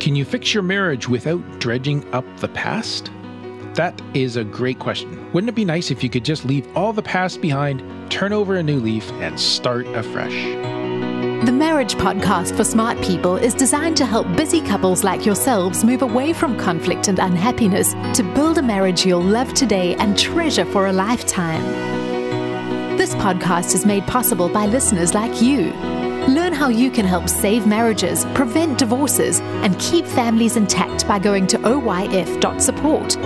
Can you fix your marriage without dredging up the past? That is a great question. Wouldn't it be nice if you could just leave all the past behind, turn over a new leaf, and start afresh? The Marriage Podcast for Smart People is designed to help busy couples like yourselves move away from conflict and unhappiness to build a marriage you'll love today and treasure for a lifetime. This podcast is made possible by listeners like you. Learn how you can help save marriages, prevent divorces, and keep families intact by going to oyf.support.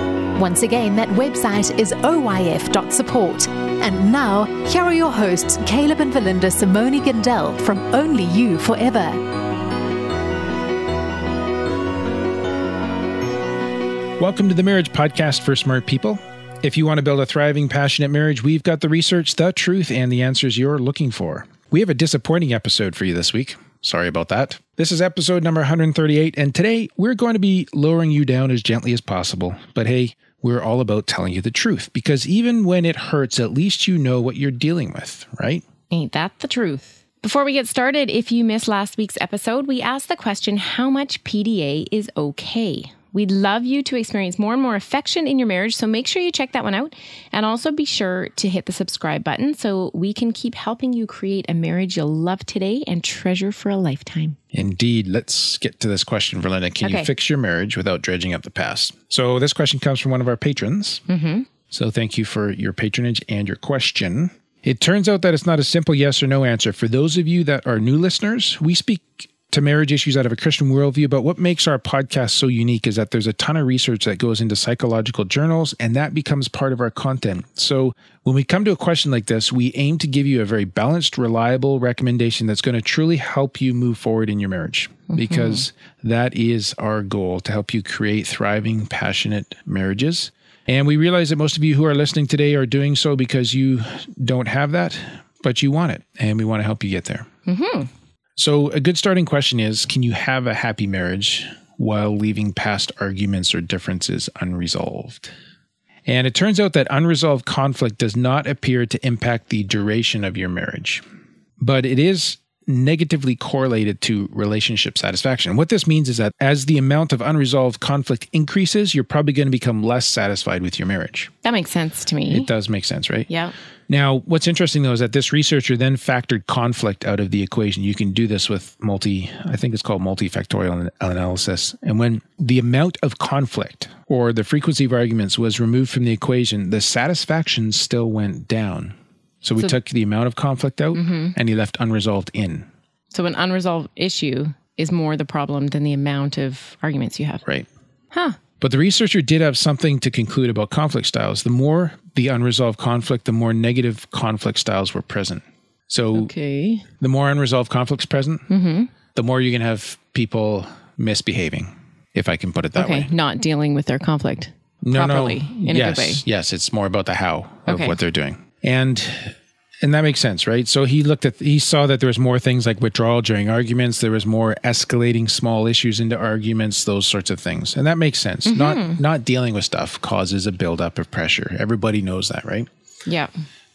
Once again, that website is oyf.support. And now, here are your hosts, Caleb and Verlinda Simone Gandel from Only You Forever. Welcome to the Marriage Podcast for Smart People. If you want to build a thriving, passionate marriage, we've got the research, the truth, and the answers you're looking for. We have a disappointing episode for you this week. Sorry about that. This is episode number 138, and today we're going to be lowering you down as gently as possible. But hey, we're all about telling you the truth because even when it hurts, at least you know what you're dealing with, right? Ain't that the truth? Before we get started, if you missed last week's episode, we asked the question how much PDA is okay? We'd love you to experience more and more affection in your marriage, so make sure you check that one out. And also be sure to hit the subscribe button so we can keep helping you create a marriage you'll love today and treasure for a lifetime. Indeed. Let's get to this question, Verlinda. Can you fix your marriage without dredging up the past? So, this question comes from one of our patrons. Mm-hmm. So, thank you for your patronage and your question. It turns out that it's not a simple yes or no answer. For those of you that are new listeners, we speak to marriage issues out of a Christian worldview, but what makes our podcast so unique is that there's a ton of research that goes into psychological journals, and that becomes part of our content. So when we come to a question like this, we aim to give you a very balanced, reliable recommendation that's going to truly help you move forward in your marriage, mm-hmm. because that is our goal to help you create thriving, passionate marriages. And we realize that most of you who are listening today are doing so because you don't have that, but you want it, and we want to help you get there. Mm-hmm. So, a good starting question is Can you have a happy marriage while leaving past arguments or differences unresolved? And it turns out that unresolved conflict does not appear to impact the duration of your marriage, but it is negatively correlated to relationship satisfaction. What this means is that as the amount of unresolved conflict increases, you're probably going to become less satisfied with your marriage. That makes sense to me. It does make sense, right? Yeah. Now, what's interesting though is that this researcher then factored conflict out of the equation. You can do this with multi, I think it's called multifactorial an- analysis. And when the amount of conflict or the frequency of arguments was removed from the equation, the satisfaction still went down. So we So- took the amount of conflict out mm-hmm. and he left unresolved in. So an unresolved issue is more the problem than the amount of arguments you have. Right. Huh. But the researcher did have something to conclude about conflict styles. The more the unresolved conflict, the more negative conflict styles were present. So Okay. the more unresolved conflicts present, mm-hmm. the more you can have people misbehaving, if I can put it that Okay. way. Not dealing with their conflict No, properly no. in yes, a good way. yes, it's more about the how of Okay. what they're doing, and and that makes sense, right? So he looked at, he saw that there was more things like withdrawal during arguments. There was more escalating small issues into arguments, those sorts of things, and that makes sense. Mm-hmm. Not not dealing with stuff causes a buildup of pressure. Everybody knows that, right? Yeah.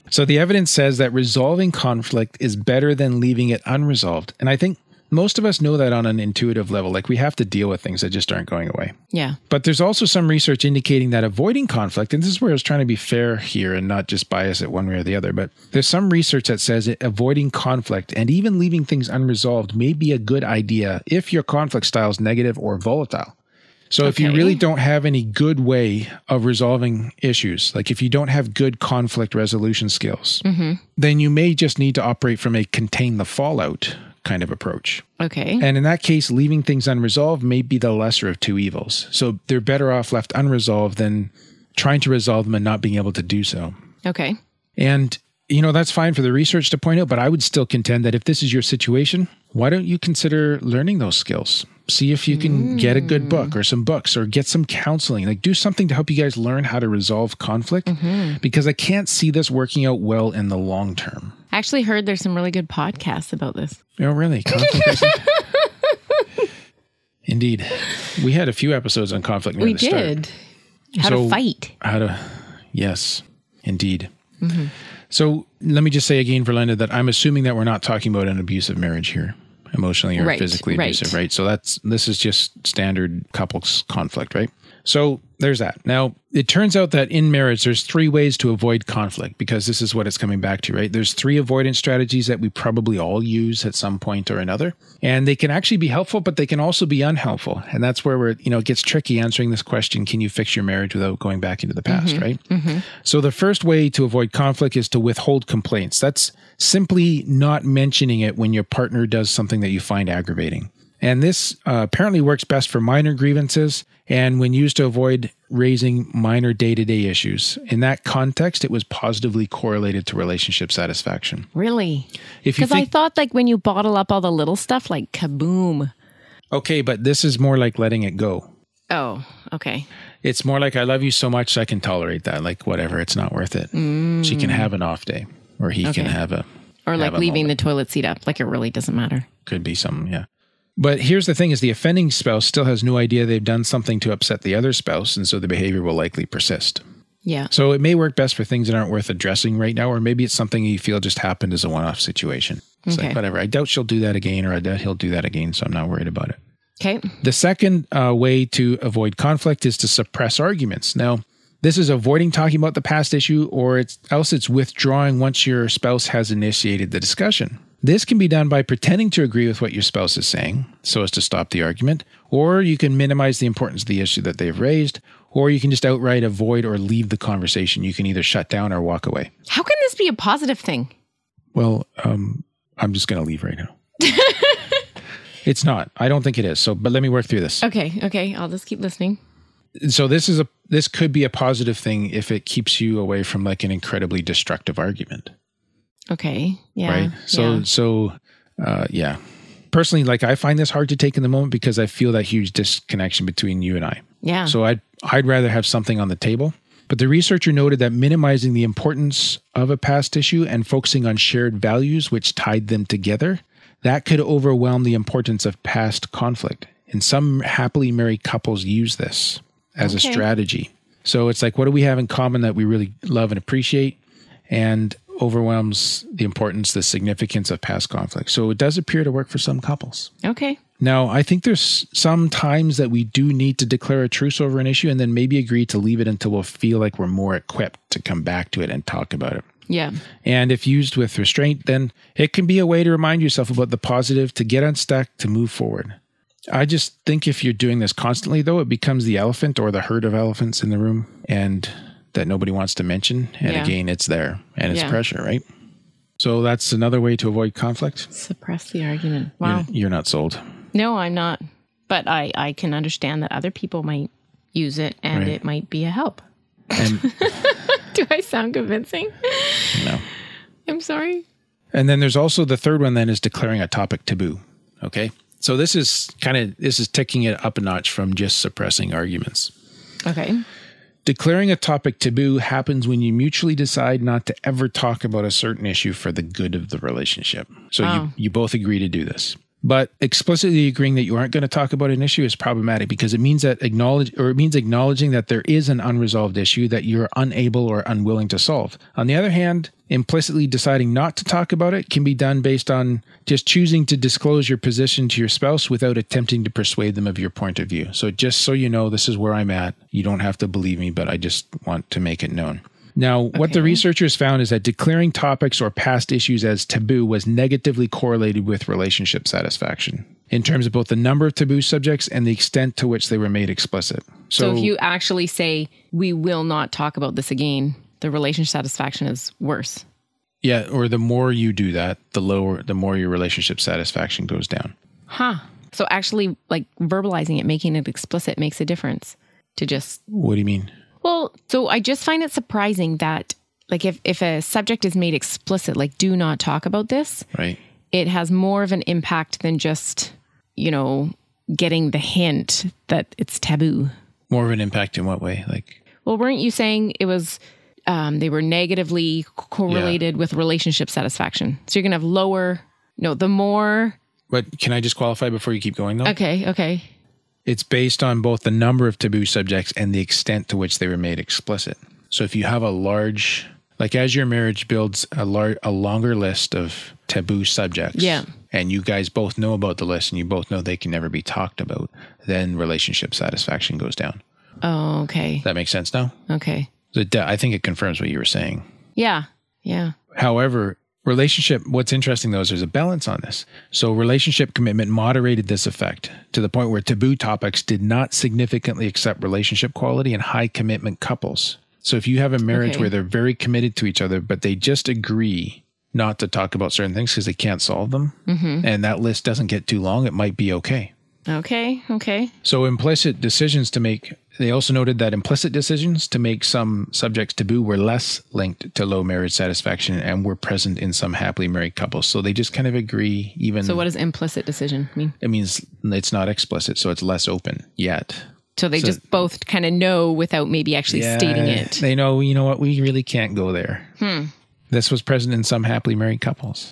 So the evidence says that resolving conflict is better than leaving it unresolved. And I think most of us know that on an intuitive level. Like we have to deal with things that just aren't going away. Yeah. But there's also some research indicating that avoiding conflict, and this is where I was trying to be fair here and not just bias it one way or the other, but there's some research that says that avoiding conflict and even leaving things unresolved may be a good idea if your conflict style is negative or volatile. So if you really don't have any good way of resolving issues, like if you don't have good conflict resolution skills, mm-hmm. then you may just need to operate from a contain the fallout kind of approach. Okay. And in that case, leaving things unresolved may be the lesser of two evils. So they're better off left unresolved than trying to resolve them and not being able to do so. Okay. And, you know, that's fine for the research to point out, but I would still contend that if this is your situation, why don't you consider learning those skills? See if you can get a good book mm. or some books or get some counseling. Like do something to help you guys learn how to resolve conflict mm-hmm. because I can't see this working out well in the long term. I actually heard there's some really good podcasts about this. Oh, really? Conflict? Indeed. We had a few episodes on conflict we the start. did. How So- to fight. How to, yes, indeed. Mm-hmm. So let me just say again, Verlinda, that I'm assuming that we're not talking about an abusive marriage here. Emotionally or Right, physically right. abusive, right? So that's this is just standard couples conflict, right? So there's that. Now, it turns out that in marriage, there's three ways to avoid conflict because this is what it's coming back to, right? There's three avoidance strategies that we probably all use at some point or another. And they can actually be helpful, but they can also be unhelpful. And that's where we're, you know, it gets tricky answering this question can you fix your marriage without going back into the past, mm-hmm. right? Mm-hmm. So the first way to avoid conflict is to withhold complaints. That's simply not mentioning it when your partner does something that you find aggravating. And this uh, apparently works best for minor grievances and when used to avoid raising minor day to day issues. In that context, it was positively correlated to relationship satisfaction. Really? Because I thought like when you bottle up all the little stuff, like kaboom. okay, but this is more like letting it go. Oh, okay. It's more like, I love you so much, I can tolerate that. Like, whatever, it's not worth it. She can have an off day, or he can Mm. Have a, Or like have a leaving moment. the toilet seat up. Like it really doesn't matter. could be some yeah but here's the thing is the offending spouse still has no idea they've done something to upset the other spouse and so the behavior will likely persist Yeah. so it may work best for things that aren't worth addressing right now or maybe it's something you feel just happened as a one-off situation it's Okay. like whatever i doubt she'll do that again or i doubt he'll do that again so i'm not worried about it Okay. the second uh, way to avoid conflict is to suppress arguments. Now, this is avoiding talking about the past issue, or it's else it's withdrawing once your spouse has initiated the discussion. This can be done by pretending to agree with what your spouse is saying, so as to stop the argument, or you can minimize the importance of the issue that they've raised, or you can just outright avoid or leave the conversation. You can either shut down or walk away. How can this be a positive thing? Well, um, I'm just going to leave right now. it's not. I don't think it is. So, but let me work through this. Okay. Okay. I'll just keep listening. so this is a this could be a positive thing if it keeps you away from like an incredibly destructive argument Okay. Yeah. right so yeah. so uh yeah personally like i find this hard to take in the moment because i feel that huge disconnection between you and i yeah. so i'd i'd rather have something on the table but the researcher noted that minimizing the importance of a past issue and focusing on shared values which tied them together that could overwhelm the importance of past conflict and some happily married couples use this as Okay. a strategy so it's like what do we have in common that we really love and appreciate and overwhelms the importance the significance of past conflict so it does appear to work for some couples okay. now, I think there's some times that we do need to declare a truce over an issue and then maybe agree to leave it until we'll feel like we're more equipped to come back to it and talk about it. Yeah. And if used with restraint, then it can be a way to remind yourself about the positive, to get unstuck, to move forward. I just think if you're doing this constantly, though, it becomes the elephant or the herd of elephants in the room and that nobody wants to mention. And Yeah. again, it's there and it's Yeah. pressure, right? So that's another way to avoid conflict. Suppress the argument. Wow. You're, you're not sold. No, I'm not. But I, I can understand that other people might use it and Right. it might be a help. And Do I sound convincing? no. I'm sorry. And then there's also the third one then is declaring a topic taboo. Okay. So this is kind of this is taking it up a notch from just suppressing arguments. Okay. Declaring a topic taboo happens when you mutually decide not to ever talk about a certain issue for the good of the relationship. So Oh. you, you both agree to do this. But explicitly agreeing that you aren't going to talk about an issue is problematic because it means that acknowledge or it means acknowledging that there is an unresolved issue that you're unable or unwilling to solve. On the other hand, implicitly deciding not to talk about it can be done based on just choosing to disclose your position to your spouse without attempting to persuade them of your point of view. So just so you know, this is where I'm at. You don't have to believe me, but I just want to make it known. Now, what the researchers found is that declaring topics or past issues as taboo was negatively correlated with relationship satisfaction in terms of both the number of taboo subjects and the extent to which they were made explicit. So, if you actually say, we will not talk about this again, the relationship satisfaction is worse. yeah, or the more you do that, the lower, the more your relationship satisfaction goes down. Huh. So actually, like verbalizing it, making it explicit makes a difference to just What do you mean? Well, so I just find it surprising that like if if a subject is made explicit like do not talk about this, Right? it has more of an impact than just, you know, getting the hint that it's taboo. More of an impact in what way? Like, Well, weren't you saying it was um, they were negatively correlated with relationship satisfaction? So you're going to have lower no, the more but can I just qualify before you keep going though? Okay, okay. It's based on both the number of taboo subjects and the extent to which they were made explicit. So if you have a large, like as your marriage builds a lar- a longer list of taboo subjects, Yeah. and you guys both know about the list and you both know they can never be talked about, then relationship satisfaction goes down. Oh, okay. That makes sense now? Okay. So I think it confirms what you were saying. Yeah. Yeah. However, relationship, what's interesting though is there's a balance on this. So relationship commitment moderated this effect to the point where taboo topics did not significantly accept relationship quality in high commitment couples. So if you have a marriage Okay. where they're very committed to each other, but they just agree not to talk about certain things because they can't solve them, mm-hmm. and that list doesn't get too long, it might be okay. Okay. Okay. So implicit decisions to make they also noted that implicit decisions to make some subjects taboo were less linked to low marriage satisfaction and were present in some happily married couples. So they just kind of agree even So, what does implicit decision mean? it means it's not explicit, so it's less open yet. So they just both kind of know without maybe actually stating it. They know, you know what, we really can't go there. Hmm. This was present in some happily married couples.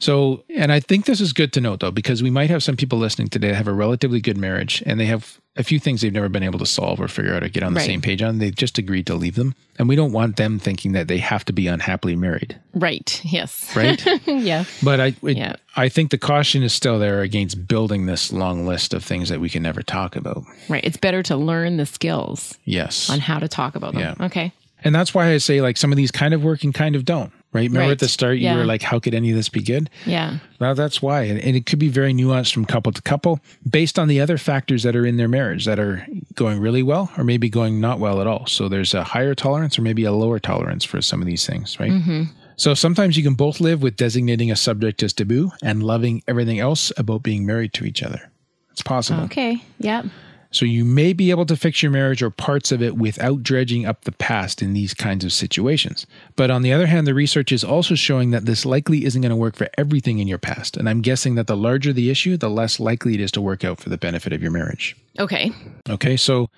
So, and I think this is good to note though, because we might have some people listening today that have a relatively good marriage and they have a few things they've never been able to solve or figure out or get on the Right. same page on. They've just agreed to leave them. And we don't want them thinking that they have to be unhappily married, Right. Yes. right? yeah. but I, it, Yeah. I think the caution is still there against building this long list of things that we can never talk about. Right. It's better to learn the skills Yes. on how to talk about them. Yeah. Okay. And that's why I say like some of these kind of work and kind of don't. Right. Remember Right. at the start, you Yeah. were like, how could any of this be good? Yeah. Well, that's why. And, and it could be very nuanced from couple to couple based on the other factors that are in their marriage that are going really well or maybe going not well at all. So there's a higher tolerance or maybe a lower tolerance for some of these things, right? Mm-hmm. So sometimes you can both live with designating a subject as taboo and loving everything else about being married to each other. It's possible. Okay. Yep. So you may be able to fix your marriage or parts of it without dredging up the past in these kinds of situations. But on the other hand, the research is also showing that this likely isn't going to work for everything in your past. And I'm guessing that the larger the issue, the less likely it is to work out for the benefit of your marriage. Okay. Okay, so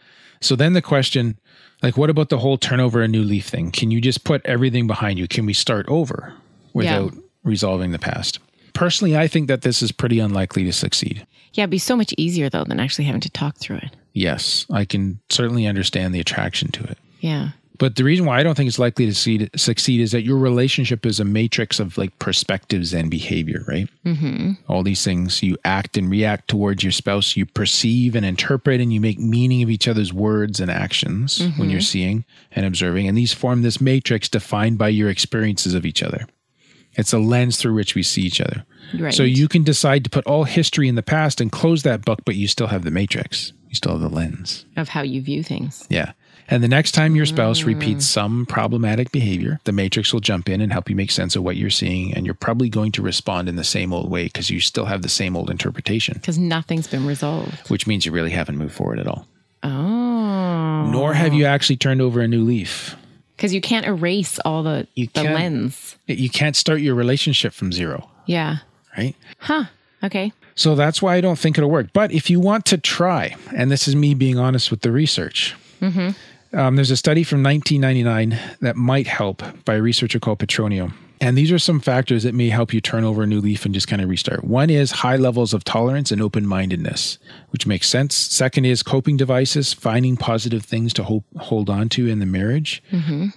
so then the question like what about the whole turnover a new leaf thing? Can you just put everything behind you? Can we start over without resolving the past? Personally, I think that this is pretty unlikely to succeed. Yeah. It'd be so much easier though than actually having to talk through it. Yes, I can certainly understand the attraction to it. Yeah. But the reason why I don't think it's likely to succeed, succeed is that your relationship is a matrix of like perspectives and behavior, right? Mm-hmm. All these things you act and react towards your spouse, you perceive and interpret, and you make meaning of each other's words and actions when you're seeing and observing. And these form this matrix defined by your experiences of each other. It's a lens through which we see each other. Right. So you can decide to put all history in the past and close that book, but you still have the matrix. You still have the lens. Of how you view things. Yeah. And the next time your spouse mm. repeats some problematic behavior, the matrix will jump in and help you make sense of what you're seeing. And you're probably going to respond in the same old way because you still have the same old interpretation, Because nothing's been resolved. which means you really haven't moved forward at all. Oh. Nor have you actually turned over a new leaf. Because you can't erase all the, You the lens. You can't start your relationship from zero, Yeah. right? Huh. Okay. So that's why I don't think it'll work. But if you want to try, and this is me being honest with the research, um, there's a study from 1999 that might help by a researcher called Petronio. And these are some factors that may help you turn over a new leaf and just kind of restart. One is high levels of tolerance and open mindedness, which makes sense. Second is coping devices, finding positive things to hold, hold on to in the marriage. Mm-hmm.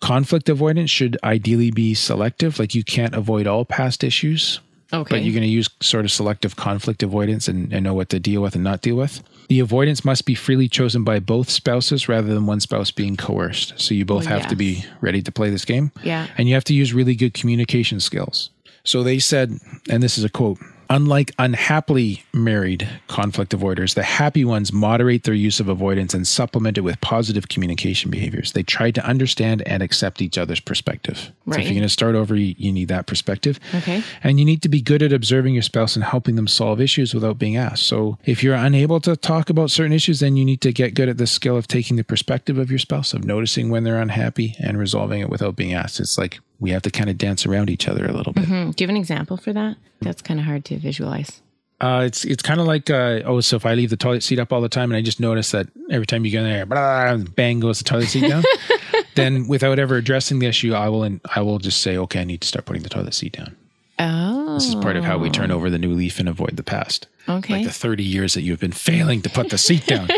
Conflict avoidance should ideally be selective, like you can't avoid all past issues Okay. but you're going to use sort of selective conflict avoidance and, and know what to deal with and not deal with. The avoidance must be freely chosen by both spouses rather than one spouse being coerced. So you both Oh, have to be ready to play this game. Yeah. And you have to use really good communication skills. So they said, and this is a quote Unlike unhappily married conflict avoiders, the happy ones moderate their use of avoidance and supplement it with positive communication behaviors. They try to understand and accept each other's perspective. Right. So if you're going to start over, you, you need that perspective. Okay. And you need to be good at observing your spouse and helping them solve issues without being asked. So if you're unable to talk about certain issues, then you need to get good at the skill of taking the perspective of your spouse, of noticing when they're unhappy and resolving it without being asked. It's like we have to kind of dance around each other a little bit. Hmm. Do you have an example for that? That's kind of hard to visualize. Uh, it's it's kind of like uh, oh, so if I leave the toilet seat up all the time and I just notice that every time you go in there, blah, bang goes the toilet seat down, then without ever addressing the issue, I will and I will just say, okay, I need to start putting the toilet seat down. Oh. This is part of how we turn over the new leaf and avoid the past. Okay. Like the 30 years that you've been failing to put the seat down.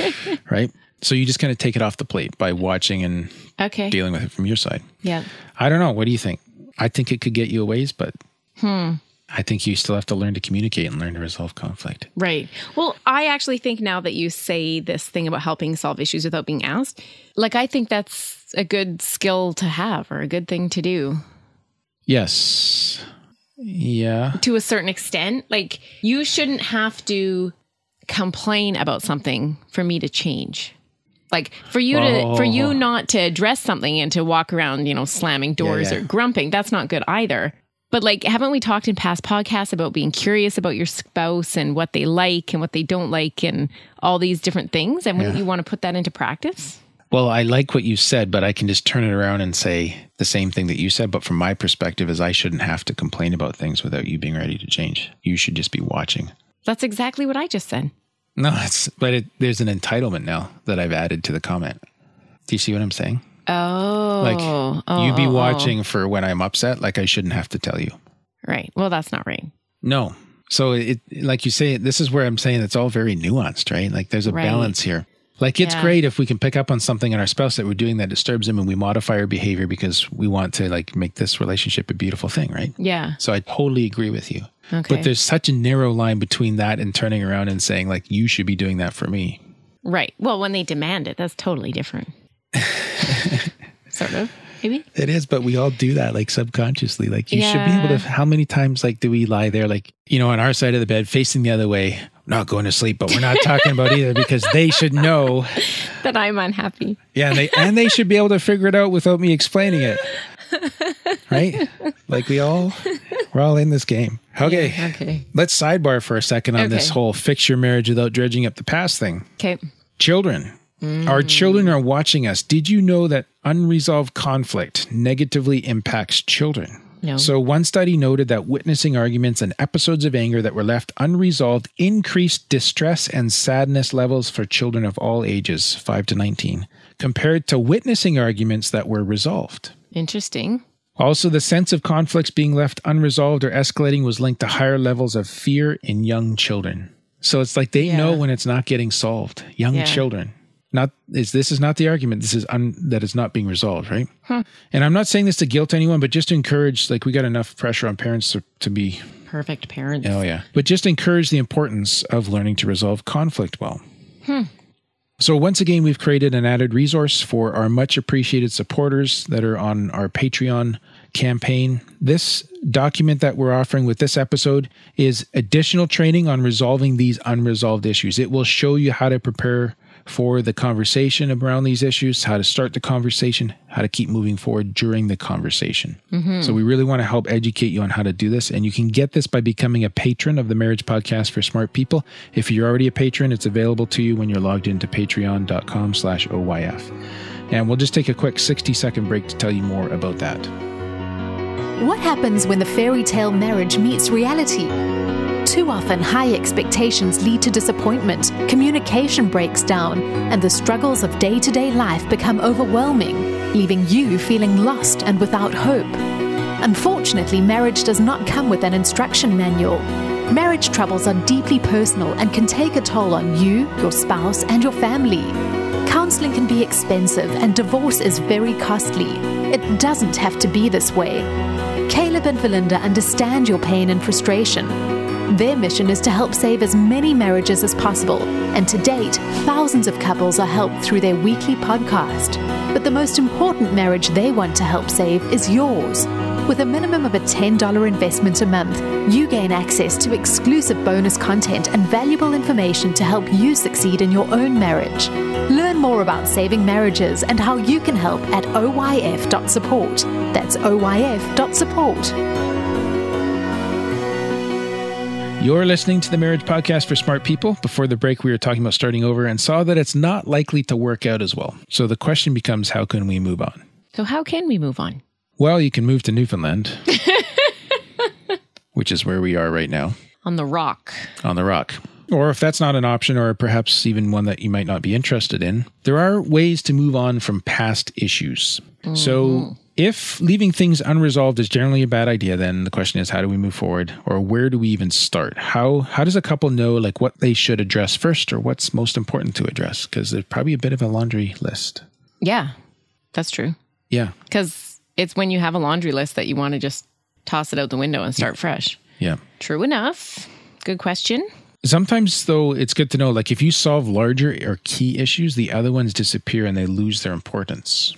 right? So you just kind of take it off the plate by mm-hmm. watching and okay. dealing with it from your side. Yeah. I don't know. What do you think? I think it could get you a ways, but hmm. I think you still have to learn to communicate and learn to resolve conflict. Right. Well, I actually think now that you say this thing about helping solve issues without being asked, like I think that's a good skill to have or a good thing to do Yes. Yeah. to a certain extent. Like you shouldn't have to complain about something for me to change. Like for you to for you Oh. not to address something and to walk around, you know, slamming doors yeah. or grumping, that's not good either. But like haven't we talked in past podcasts about being curious about your spouse and what they like and what they don't like and all these different things? And wouldn't Yeah. you want to put that into practice? Well, I like what you said, but I can just turn it around and say the same thing that you said. But from my perspective, is I shouldn't have to complain about things without you being ready to change. You should just be watching. That's exactly what I just said. No, it's but it, there's an entitlement now that I've added to the comment. Do you see what I'm saying? Oh. Like oh, you be oh, oh. watching for when I'm upset. Like I shouldn't have to tell you. Right. Well, that's not right. No. So it like you say, this is where I'm saying it's all very nuanced, right? Like there's a Right. balance here. Like it's Yeah. great if we can pick up on something in our spouse that we're doing that disturbs them and we modify our behavior because we want to like make this relationship a beautiful thing, right? Yeah. So I totally agree with you. Okay. But there's such a narrow line between that and turning around and saying like you should be doing that for me. Right. Well, when they demand it, that's totally different. sort of. Maybe. It is, but we all do that like subconsciously. Like you should be able to how many times like do we lie there like, you know, on our side of the bed facing the other way, not going to sleep, but we're not talking about either because they should know. That I'm unhappy. Yeah, and they and they should be able to figure it out without me explaining it. Right? Like we all we're all in this game. Okay. Okay. Let's sidebar for a second on this whole fix your marriage without dredging up the past thing. Okay. Children. Our children are watching us. Did you know that unresolved conflict negatively impacts children? No. So, one study noted that witnessing arguments and episodes of anger that were left unresolved increased distress and sadness levels for children of all ages, 5 to 19, compared to witnessing arguments that were resolved. Interesting. Also, the sense of conflicts being left unresolved or escalating was linked to higher levels of fear in young children. So it's like they Yeah. know when it's not getting solved. Young Yeah. children. Not is this is not the argument. This is un, that it's not being resolved, right? And I'm not saying this to guilt anyone, but just to encourage. Like we got enough pressure on parents to, to be. Perfect parents. Oh yeah, but just encourage the importance of learning to resolve conflict well. Hmm. So, once again, we've created an added resource for our much appreciated supporters that are on our Patreon campaign. This document that we're offering with this episode is additional training on resolving these unresolved issues. It will show you how to prepare for the conversation around these issues, how to start the conversation, how to keep moving forward during the conversation. Mm-hmm. So, we really want to help educate you on how to do this. And you can get this by becoming a patron of the Marriage Podcast for Smart People. If you're already a patron, it's available to you when you're logged into patreon.com slash OYF. And we'll just take a quick 60 second break to tell you more about that. What happens when the fairy tale marriage meets reality? Too often, high expectations lead to disappointment, communication breaks down, and the struggles of day to day life become overwhelming, leaving you feeling lost and without hope. Unfortunately, marriage does not come with an instruction manual. Marriage troubles are deeply personal and can take a toll on you, your spouse, and your family. Counseling can be expensive and divorce is very costly. It doesn't have to be this way. Caleb and Verlinda understand your pain and frustration. Their mission is to help save as many marriages as possible, and to date, thousands of couples are helped through their weekly podcast. But the most important marriage they want to help save is yours. With a minimum of a $10 investment a month, you gain access to exclusive bonus content and valuable information to help you succeed in your own marriage. Learn more about saving marriages and how you can help at oyf.support. That's oyf.support. You're listening to the Marriage Podcast for Smart People. Before the break, we were talking about starting over and saw that it's not likely to work out as well. So the question becomes how can we move on? So how can we move on? Well, you can move to Newfoundland, which is where we are right now On the rock. on the rock. Or if that's not an option, or perhaps even one that you might not be interested in, there are ways to move on from past issues. So, mm. If leaving things unresolved is generally a bad idea, then the question is how do we move forward, or where do we even start? How how does a couple know like what they should address first, or what's most important to address? Because there's probably a bit of a laundry list. Yeah, that's true. Yeah, Because it's when you have a laundry list that you want to just toss it out the window and start fresh. Yeah. True enough. Good question. Sometimes, though, it's good to know like if you solve larger or key issues, the other ones disappear and they lose their importance.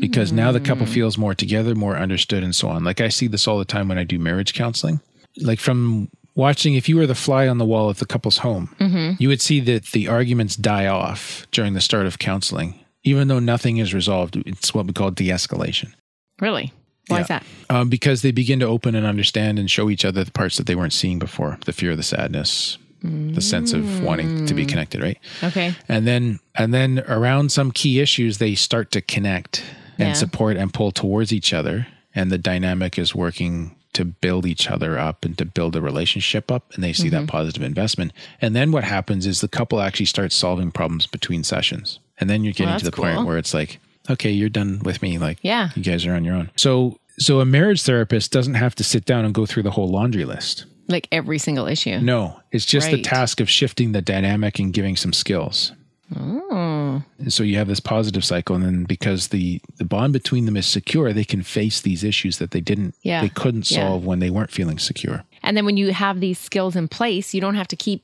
Because now the couple feels more together, more understood, and so on. Like I see this all the time when I do marriage counseling. Like from watching, if you were the fly on the wall at the couple's home, you would see that the arguments die off during the start of counseling, even though nothing is resolved. It's what we call de escalation. Really? Why is that? Um, because they begin to open and understand and show each other the parts that they weren't seeing before the fear, the sadness, the sense of wanting to be connected, right? Okay. And then, and then around some key issues, they start to connect and Yeah. support and pull towards each other. And the dynamic is working to build each other up and to build a relationship up. And they see Mm-hmm. that positive investment. And then what happens is the couple actually starts solving problems between sessions. And then you're getting Well, to the that's point where it's like, okay, you're done with me. Like, Yeah. you guys are on your own. So, so a marriage therapist doesn't have to sit down and go through the whole laundry list. Like every single issue. No, it's just the task of shifting the dynamic and giving some skills. Oh. And so you have this positive cycle, and then because the the bond between them is secure, they can face these issues that they didn't, Yeah. they couldn't Yeah. solve when they weren't feeling secure. And then when you have these skills in place, you don't have to keep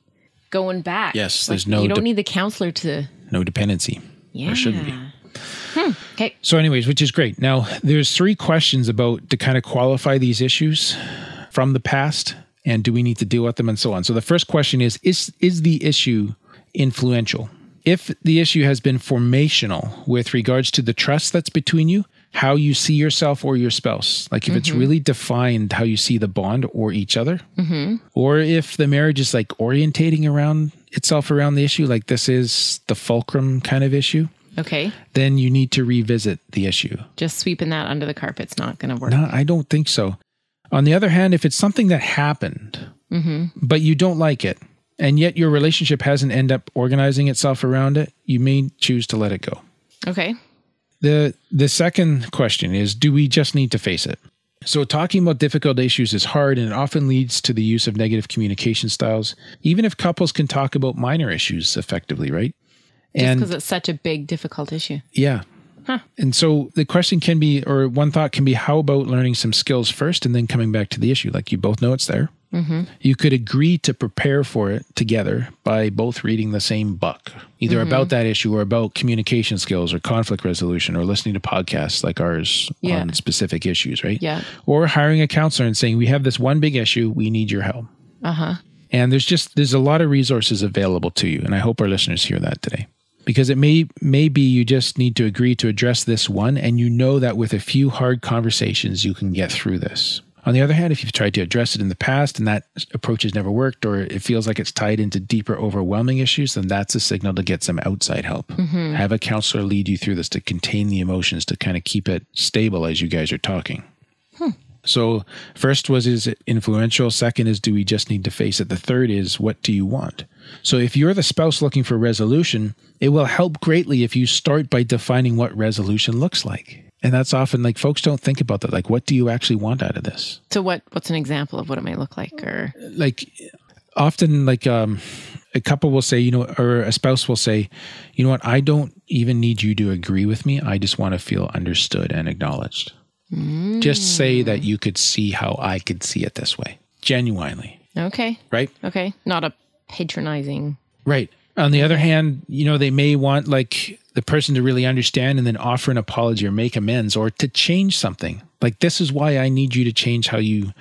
going back. Yes, Like, there's no You don't de- need the counselor to. No dependency. Yeah. Or shouldn't be. Hmm. Okay. So, anyways, which is great. Now, there's three questions about to kind of qualify these issues from the past, and do we need to deal with them, and so on. So, the first question is: Is is the issue influential? If the issue has been formational with regards to the trust that's between you, how you see yourself or your spouse, like if it's mm-hmm. really defined how you see the bond or each other, mm-hmm. or if the marriage is like orientating around itself around the issue, like this is the fulcrum kind of issue Okay. then you need to revisit the issue. Just sweeping that under the carpet's not going to work. No, I don't think so. On the other hand, if it's something that happened, mm-hmm. but you don't like it, and yet your relationship hasn't end up organizing itself around it, you may choose to let it go. Okay. The the second question is do we just need to face it? So talking about difficult issues is hard and it often leads to the use of negative communication styles, even if couples can talk about minor issues effectively, right? Just because it's such a big, difficult issue. Yeah. And so the question can be, or one thought can be, how about learning some skills first and then coming back to the issue? Like you both know it's there. Mm-hmm. You could agree to prepare for it together by both reading the same book, either about that issue or about communication skills or conflict resolution or listening to podcasts like ours Yeah. on specific issues, right? Yeah. Or hiring a counselor and saying, we have this one big issue, we need your help. Uh huh. And there's just there's a lot of resources available to you, and I hope our listeners hear that today. Because it may may be you just need to agree to address this one, and you know that with a few hard conversations you can get through this. On the other hand, if you've tried to address it in the past and that approach has never worked, or it feels like it's tied into deeper, overwhelming issues, then that's a signal to get some outside help. Mm-hmm. Have a counselor lead you through this to contain the emotions, to kind of keep it stable as you guys are talking. So, first was is it influential? Second is do we just need to face it? The third is what do you want? So, if you're the spouse looking for resolution, it will help greatly if you start by defining what resolution looks like. And that's often like folks don't think about that. Like, what do you actually want out of this? So what? What's an example of what it might look like? Or Like, often, like, um, a couple will say, you know, or a spouse will say, you know what, I don't even need you to agree with me. I just want to feel understood and acknowledged. Just say that mm. you could see how I could see it this way, genuinely, okay, right? okay, not a patronizing. Right. On the other hand, you know, they may want like the person to really understand and then offer an apology or make amends or to change something. Like, this is why I need you to change how you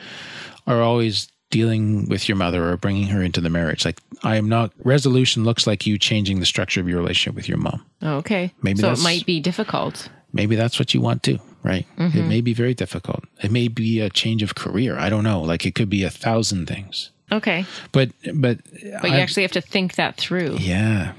are always dealing with your mother or bringing her into the marriage. Like, I am not, resolution looks like you changing the structure of your relationship with your mom. Oh, okay, Maybe so it might be difficult. Maybe that's what you want too, right? It may be very difficult. It may be a change of career. I don't know. Like, it could be a thousand things. Okay, But, but, but you I- actually have to think that through. yeah.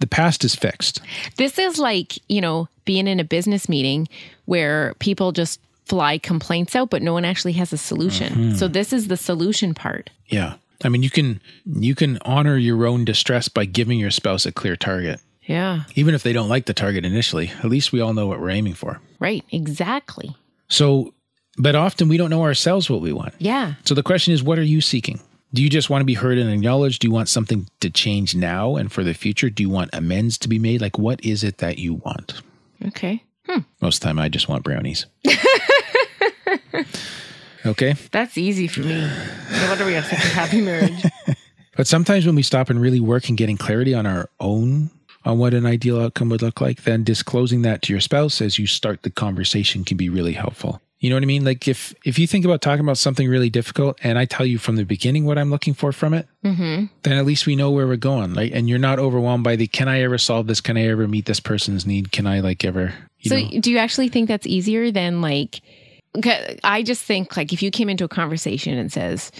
The past is fixed. This is like, you know, being in a business meeting where people just fly complaints out, but no one actually has a solution. Mm-hmm. So this is the solution part. Yeah. I mean, you can you can honor your own distress by giving your spouse a clear target. Yeah, Even if they don't like the target initially, at least we all know what we're aiming for. right. Exactly. So, but often we don't know ourselves what we want. Yeah. So the question is, what are you seeking? Do you just want to be heard and acknowledged? Do you want something to change now and for the future? Do you want amends to be made? Like, what is it that you want? Okay. Hmm. Most of the time, I just want brownies. Okay. That's easy for me. No wonder we have such a happy marriage. But sometimes when we stop and really work and getting clarity on our own on what an ideal outcome would look like, then disclosing that to your spouse as you start the conversation can be really helpful. You know what I mean? Like if if you think about talking about something really difficult, and I tell you from the beginning what I'm looking for from it, mm-hmm. then at least we know where we're going, right? And you're not overwhelmed by the "Can I ever solve this? Can I ever meet this person's need? Can I like ever?" So, know? do you actually think that's easier than like? I just think like if you came into a conversation and says,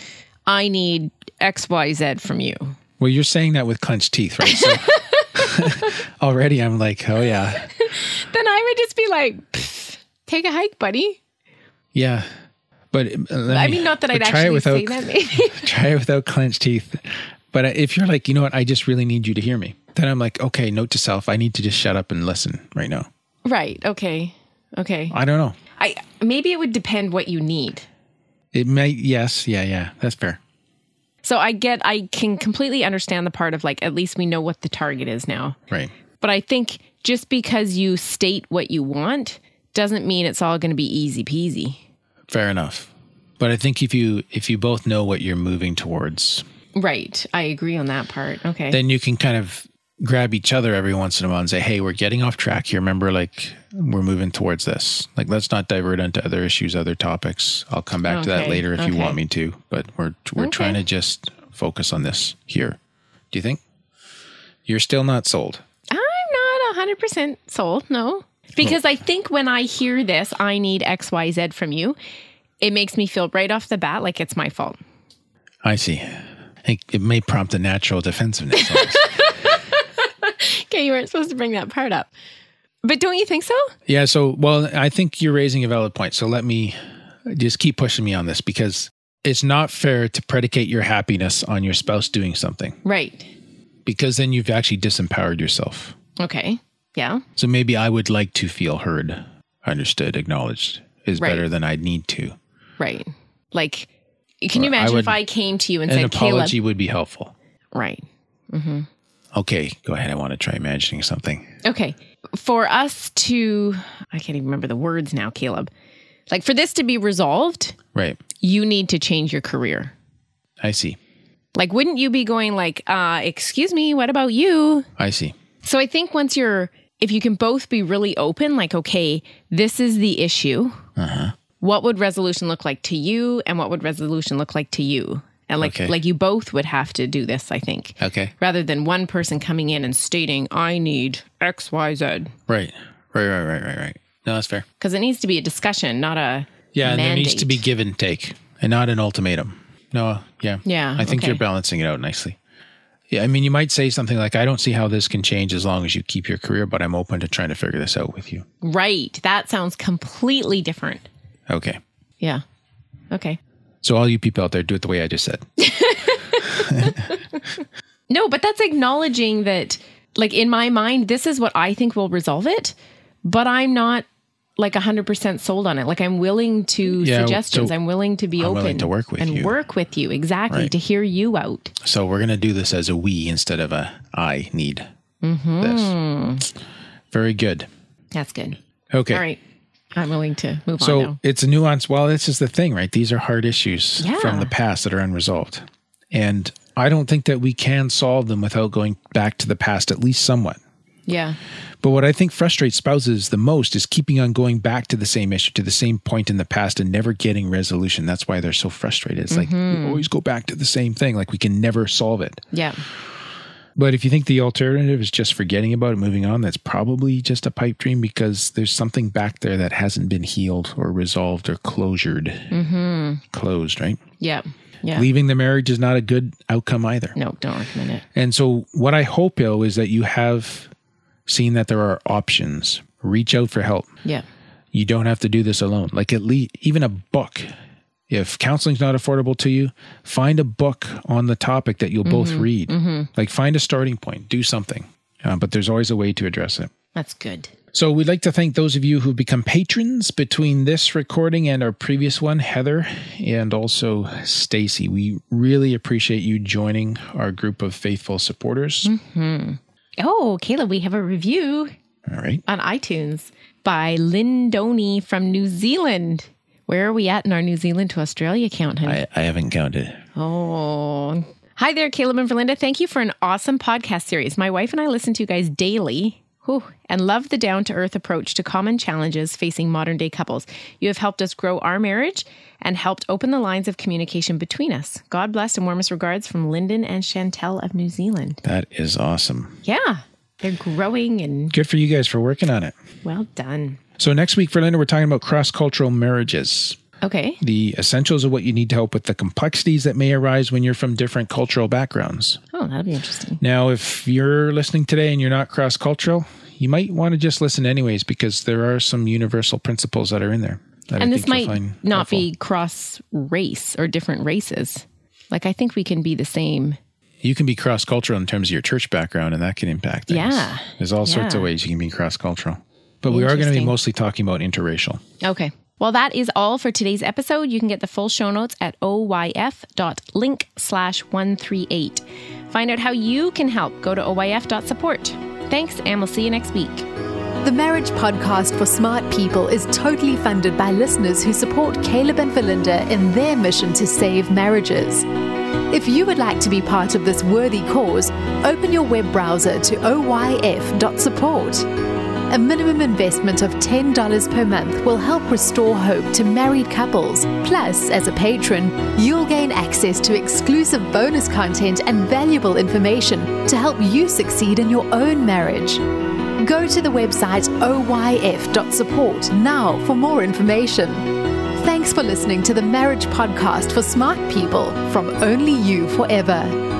"I need X, Y, Z from you," Well, you're saying that with clenched teeth, right? So already I'm like, oh yeah, then I would just be like, "Take a hike, buddy." yeah. But uh, let I mean, not that I'd try it without say that. Maybe. try it without clenched teeth. But if you're like, you know what, I just really need you to hear me, then I'm like, okay, note to self, I need to just shut up and listen right now. right. Okay. Okay. I don't know. I maybe it would depend what you need. It may, yes, yeah, yeah, that's fair. So I get, I can completely understand the part of like, at least we know what the target is now. Right. But I think just because you state what you want doesn't mean it's all going to be easy peasy. Fair enough. But I think if you if you both know what you're moving towards, Right. I agree on that part. Okay. then you can kind of grab each other every once in a while and say, "Hey, we're getting off track here. Remember, like we're moving towards this. Like let's not divert onto other issues, other topics. I'll come back to that later if you want me to. But we're we're Okay. trying to just focus on this here. Do you think you're still not sold? I'm not 100% sold. No. Because I think when I hear this, I need XYZ from you, it makes me feel right off the bat like it's my fault. I see. I it may prompt a natural defensiveness. Okay, you weren't supposed to bring that part up. But don't you think so? yeah. So, well, I think you're raising a valid point. So let me just keep pushing me on this because it's not fair to predicate your happiness on your spouse doing something Right. because then you've actually disempowered yourself. Okay. Yeah. So maybe I would like to feel heard, understood, acknowledged is Right. better than I'd need to. Right. Like, can you Or I imagine would- if I came to you and An said, apology Caleb? would be helpful. Right. Mm-hmm. Okay, go ahead. I want to try imagining something. Okay. For us to, I can't even remember the words now, Caleb. Like, for this to be resolved, Right. you need to change your career. I see. Like, wouldn't you be going like, uh, excuse me, what about you? I see. So I think once you're, if you can both be really open, like, okay, this is the issue. Uh-huh. What would resolution look like to you, and what would resolution look like to you? And like, Okay. like you both would have to do this. I think, Okay. rather than one person coming in and stating, "I need X, Y, Z," Right. Right, right, right, right, right. No, that's fair. because it needs to be a discussion, not a Yeah, and there needs to be give and take and not an ultimatum. No, yeah. Yeah, I think okay. you're balancing it out nicely. Yeah, I mean, you might say something like, I don't see how this can change as long as you keep your career, but I'm open to trying to figure this out with you. right. That sounds completely different. Okay. Yeah. Okay. So, all you people out there, do it the way I just said. No, but that's acknowledging that, like, in my mind, this is what I think will resolve it, but I'm not like 100% sold on it. Like, I'm willing to Yeah, suggestions. so I'm willing to be I'm open to work with and you. work with you. Exactly. Right. To hear you out. So, we're going to do this as a we instead of a I need Mm-hmm. this. Very good. That's good. Okay. All right. I'm willing to move on So it's a nuance. Well, this is the thing, right? These are hard issues Yeah. from the past that are unresolved. And I don't think that we can solve them without going back to the past, at least somewhat. Yeah. But what I think frustrates spouses the most is keeping on going back to the same issue, to the same point in the past, and never getting resolution. That's why they're so frustrated. It's like we mm-hmm. always go back to the same thing, like we can never solve it. Yeah. But if you think the alternative is just forgetting about it, moving on, that's probably just a pipe dream because there's something back there that hasn't been healed or resolved or closured, mm-hmm. closed, right? Yeah. Yeah. Leaving the marriage is not a good outcome either. no, don't recommend it. And so, what I hope, though, is that you have seen that there are options. Reach out for help. Yeah. You don't have to do this alone. Like, at least, even a book. If counseling's not affordable to you, find a book on the topic that you'll both mm-hmm. read. Mm-hmm. Like, find a starting point, do something. Uh, but there's always a way to address it. That's good. So we'd like to thank those of you who've become patrons between this recording and our previous one, Heather and also Stacy. We really appreciate you joining our group of faithful supporters. Mm-hmm. Oh, Caleb, we have a review All right. on iTunes by Lynn Doney from New Zealand. Where are we at in our New Zealand to Australia count, honey? I, I haven't counted. Oh. Hi there, Caleb and Verlinda. Thank you for an awesome podcast series. My wife and I listen to you guys daily whew, and love the down to earth approach to common challenges facing modern day couples. You have helped us grow our marriage and helped open the lines of communication between us. God bless and warmest regards from Lyndon and Chantel of New Zealand. That is awesome. Yeah, they're growing and Good for you guys for working on it. well done. So next week, Verlinda, we're talking about cross-cultural marriages. Okay. the essentials of what you need to help with the complexities that may arise when you're from different cultural backgrounds. Oh, that'll be interesting. Now, if you're listening today and you're not cross cultural, you might want to just listen anyways because there are some universal principles that are in there. And this might not helpful. be cross race or different races. Like, I think we can be the same. You can be cross cultural in terms of your church background, and that can impact things. Yeah. There's all sorts of ways you can be cross cultural. But we are going to be mostly talking about interracial. Okay. Well, that is all for today's episode. You can get the full show notes at oyf.link slash 138. Find out how you can help. Go to oyf.support. Thanks, and we'll see you next week. The Marriage Podcast for Smart People is totally funded by listeners who support Caleb and Verlinda in their mission to save marriages. If you would like to be part of this worthy cause, open your web browser to oyf.support. A minimum investment of $10 per month will help restore hope to married couples. Plus, as a patron, you'll gain access to exclusive bonus content and valuable information to help you succeed in your own marriage. Go to the website oyf.support now for more information. Thanks for listening to the Marriage Podcast for Smart People from Only You Forever.